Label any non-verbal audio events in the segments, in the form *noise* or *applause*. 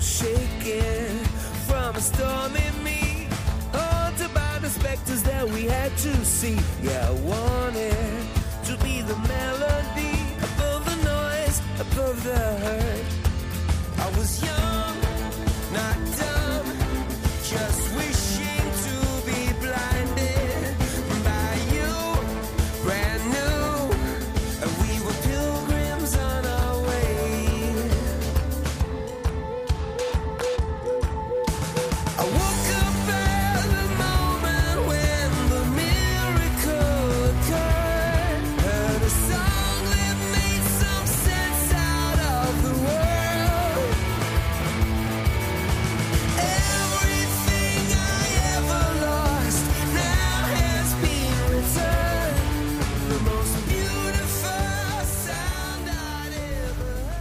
I was shaking from a storm in me, haunted by the specters that we had to see. Yeah, I wanted to be the melody above the noise, above the hurt. I was young,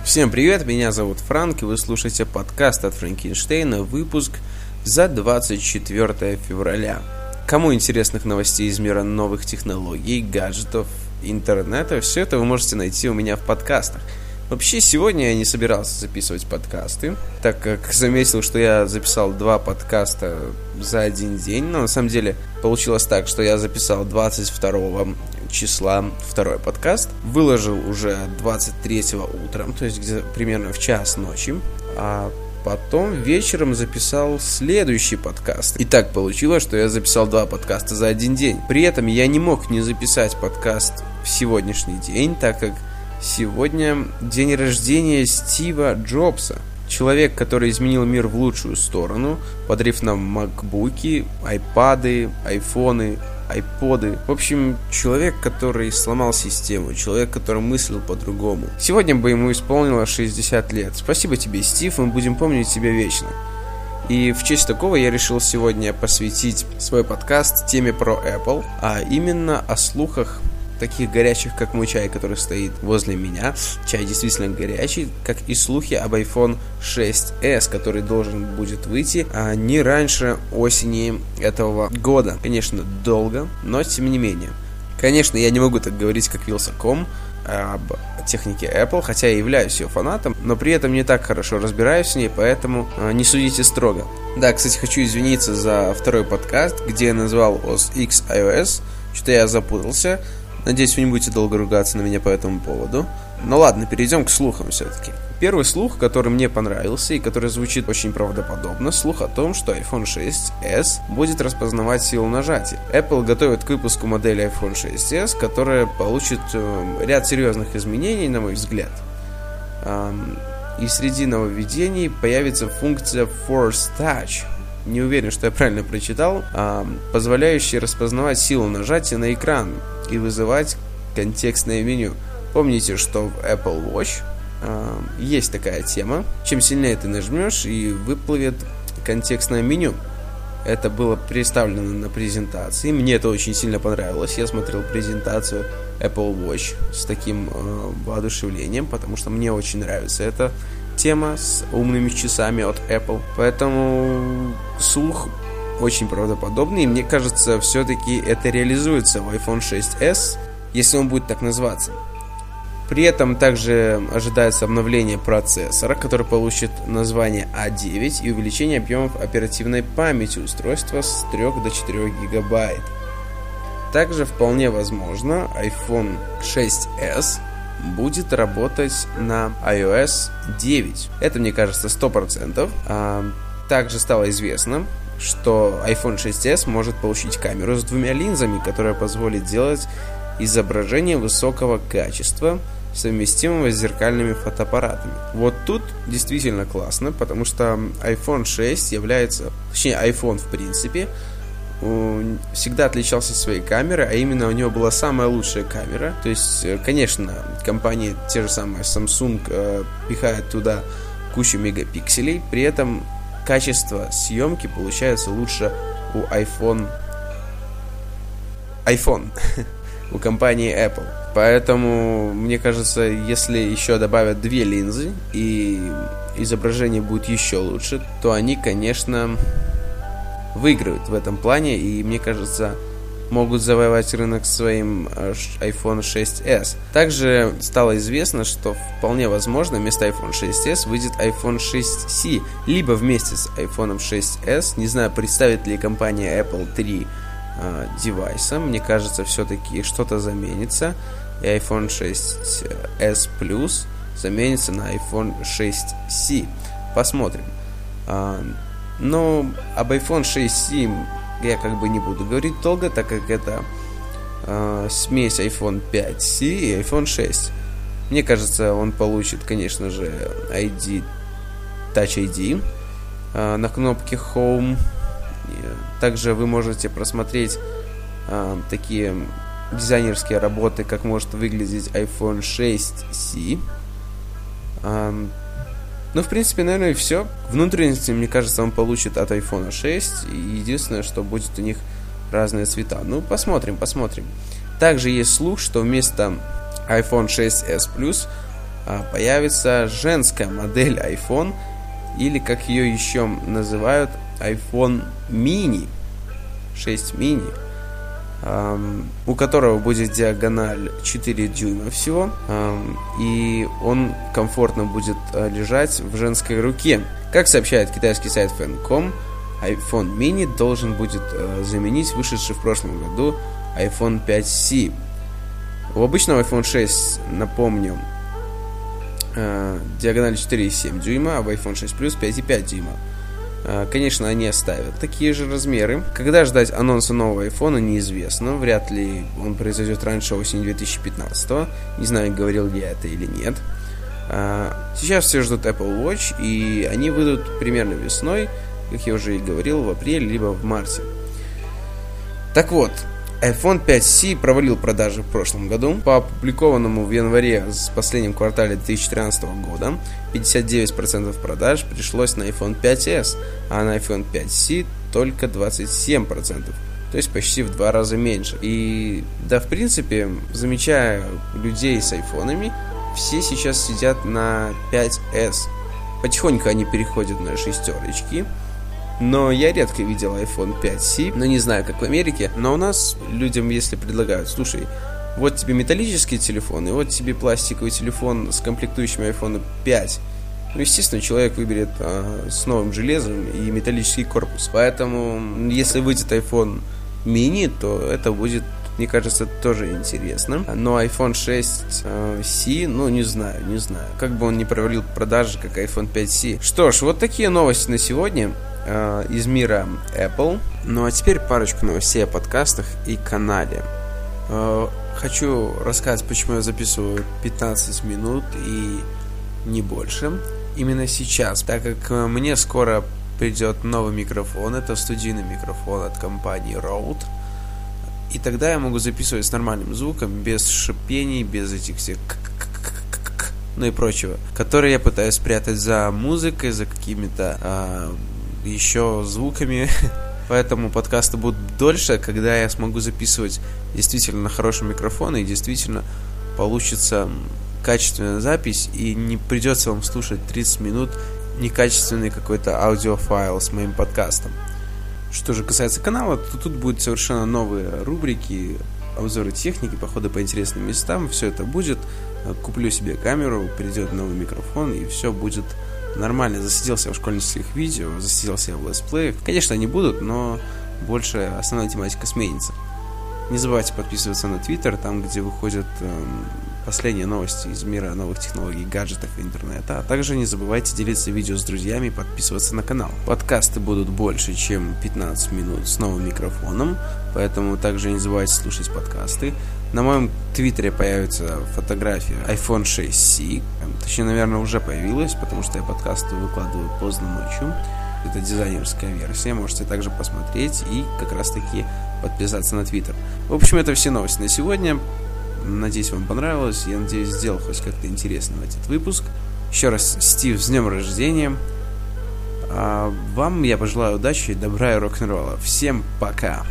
Всем привет, меня зовут Франк, и вы слушаете подкаст от Франкенштейна, выпуск за 24 февраля. Кому интересных новостей из мира новых технологий, гаджетов, интернета, все это вы можете найти у меня в подкастах. Вообще, сегодня я не собирался записывать подкасты, так как заметил, что я записал два подкаста за один день, но на самом деле получилось так, что я записал 22 числа второй подкаст, выложил уже 23 утром, то есть где-то примерно в час ночи, а потом вечером записал следующий подкаст. И так получилось, что я записал два подкаста за один день. При этом я не мог не записать подкаст в сегодняшний день, так как сегодня день рождения Стива Джобса. Человек, который изменил мир в лучшую сторону, подарив нам макбуки, айпады, айфоны, айподы. В общем, человек, который сломал систему, человек, который мыслил по-другому. Сегодня бы ему исполнилось 60 лет. Спасибо тебе, Стив, мы будем помнить тебя вечно. И в честь такого я решил сегодня посвятить свой подкаст теме про Apple, а именно о слухах таких горячих, как мой чай, который стоит возле меня. Чай действительно горячий, как и слухи об iPhone 6s, который должен будет выйти а не раньше осени этого года. Конечно, долго, но тем не менее. Конечно, я не могу так говорить, как Вилсаком об технике Apple, хотя я являюсь ее фанатом, но при этом не так хорошо разбираюсь в ней, поэтому э, не судите строго. Да, кстати, хочу извиниться за второй подкаст, где я назвал OS X iOS, что я запутался. Надеюсь, вы не будете долго ругаться на меня по этому поводу. Ну ладно, перейдем к слухам все-таки. Первый слух, который мне понравился и который звучит очень правдоподобно, слух о том, что iPhone 6s будет распознавать силу нажатия. Apple готовит к выпуску модели iPhone 6s, которая получит э, ряд серьезных изменений, на мой взгляд. Эм, и среди нововведений появится функция Force Touch, не уверен, что я правильно прочитал, а, позволяющая распознавать силу нажатия на экран и вызывать контекстное меню. Помните, что в Apple Watch а, есть такая тема. Чем сильнее ты нажмешь, и выплывет контекстное меню. Это было представлено на презентации. Мне это очень сильно понравилось. Я смотрел презентацию Apple Watch с таким э, воодушевлением, потому что мне очень нравится эта тема с умными часами от Apple. Поэтому слух очень правдоподобный. И мне кажется, все-таки это реализуется в iPhone 6s, если он будет так называться. При этом также ожидается обновление процессора, который получит название A9 и увеличение объемов оперативной памяти устройства с 3 до 4 гигабайт. Также вполне возможно iPhone 6s будет работать на iOS 9. Это, мне кажется, 100%. А, также стало известно, что iPhone 6s может получить камеру с двумя линзами, которая позволит делать изображение высокого качества, совместимого с зеркальными фотоаппаратами. Вот тут действительно классно, потому что iPhone 6 является, точнее iPhone в принципе, всегда отличался своей камерой, а именно у него была самая лучшая камера. То есть, э, конечно, компании те же самые Samsung э, пихают туда кучу мегапикселей, при этом качество съемки получается лучше у iPhone iPhone *laughs* у компании Apple. Поэтому, мне кажется, если еще добавят две линзы и изображение будет еще лучше, то они, конечно, выигрывают в этом плане. И мне кажется, могут завоевать рынок своим э, iPhone 6s. Также стало известно, что вполне возможно вместо iPhone 6s выйдет iPhone 6c, либо вместе с iPhone 6s. Не знаю, представит ли компания Apple 3 э, девайса. Мне кажется, все-таки что-то заменится. И iPhone 6s Plus заменится на iPhone 6c. Посмотрим. Но об iPhone 6c я как бы не буду говорить долго, так как это э, смесь iPhone 5C и iPhone 6. Мне кажется, он получит, конечно же, ID, Touch ID э, на кнопке Home. Также вы можете просмотреть э, такие дизайнерские работы, как может выглядеть iPhone 6C. Э, ну, в принципе, наверное, все. Внутренности, мне кажется, он получит от iPhone 6. И единственное, что будет у них разные цвета. Ну, посмотрим, посмотрим. Также есть слух, что вместо iPhone 6s Plus а, появится женская модель iPhone, или как ее еще называют, iPhone Mini. 6 mini у которого будет диагональ 4 дюйма всего, и он комфортно будет э, лежать в женской руке. Как сообщает китайский сайт Fan.com, iPhone mini должен будет э, заменить вышедший в прошлом году iPhone 5C. У обычного iPhone 6, напомню, э, диагональ 4,7 дюйма, а в iPhone 6 Plus 5,5 дюйма. А, конечно, они оставят такие же размеры. Когда ждать анонса нового iPhone, неизвестно. Вряд ли он произойдет раньше осени 2015. Не знаю, говорил я это или нет. А, сейчас все ждут Apple Watch, и они выйдут примерно весной, как я уже и говорил, в апреле, либо в марте. Так вот, iPhone 5C провалил продажи в прошлом году. По опубликованному в январе с последним квартале 2013 года 59% продаж пришлось на iPhone 5s, а на iPhone 5C только 27%. То есть почти в два раза меньше. И да, в принципе, замечая людей с айфонами, все сейчас сидят на 5s. Потихоньку они переходят на шестерочки. Но я редко видел iPhone 5C, но не знаю, как в Америке. Но у нас людям, если предлагают, слушай, вот тебе металлический телефон, и вот тебе пластиковый телефон с комплектующими iPhone 5. Ну, естественно, человек выберет а, с новым железом и металлический корпус. Поэтому, если выйдет iPhone mini, то это будет мне кажется, тоже интересно. Но iPhone 6C, а, ну, не знаю, не знаю. Как бы он не провалил продажи, как iPhone 5C. Что ж, вот такие новости на сегодня. Э, из мира Apple. Ну а теперь парочку новостей о подкастах и канале. Э, хочу рассказать, почему я записываю 15 минут и не больше. Именно сейчас, так как мне скоро придет новый микрофон, это студийный микрофон от компании Rode. И тогда я могу записывать с нормальным звуком, без шипений, без этих всех ну и прочего, которые я пытаюсь спрятать за музыкой, за какими-то э, еще звуками. *laughs* Поэтому подкасты будут дольше, когда я смогу записывать действительно на хорошем микрофоне и действительно получится качественная запись и не придется вам слушать 30 минут некачественный какой-то аудиофайл с моим подкастом. Что же касается канала, то тут будут совершенно новые рубрики, обзоры техники, походы по интересным местам, все это будет. Куплю себе камеру, придет новый микрофон и все будет нормально засиделся в школьнических видео, засиделся в летсплеях. Конечно, они будут, но больше основная тематика сменится. Не забывайте подписываться на Твиттер, там, где выходят эм, последние новости из мира новых технологий, гаджетов и интернета. А также не забывайте делиться видео с друзьями и подписываться на канал. Подкасты будут больше, чем 15 минут с новым микрофоном, поэтому также не забывайте слушать подкасты. На моем твиттере появится фотография iPhone 6C. Точнее, наверное, уже появилась, потому что я подкасты выкладываю поздно ночью. Это дизайнерская версия, можете также посмотреть и как раз таки подписаться на твиттер. В общем, это все новости на сегодня. Надеюсь, вам понравилось. Я надеюсь, сделал хоть как-то интересно этот выпуск. Еще раз, Стив, с днем рождения. А вам я пожелаю удачи, добра и рок-н-ролла. Всем пока!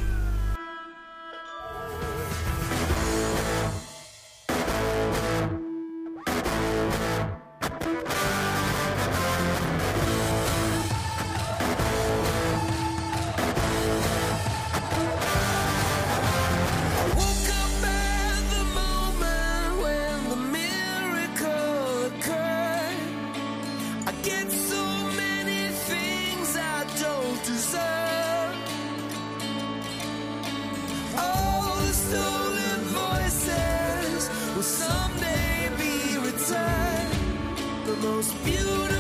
most beautiful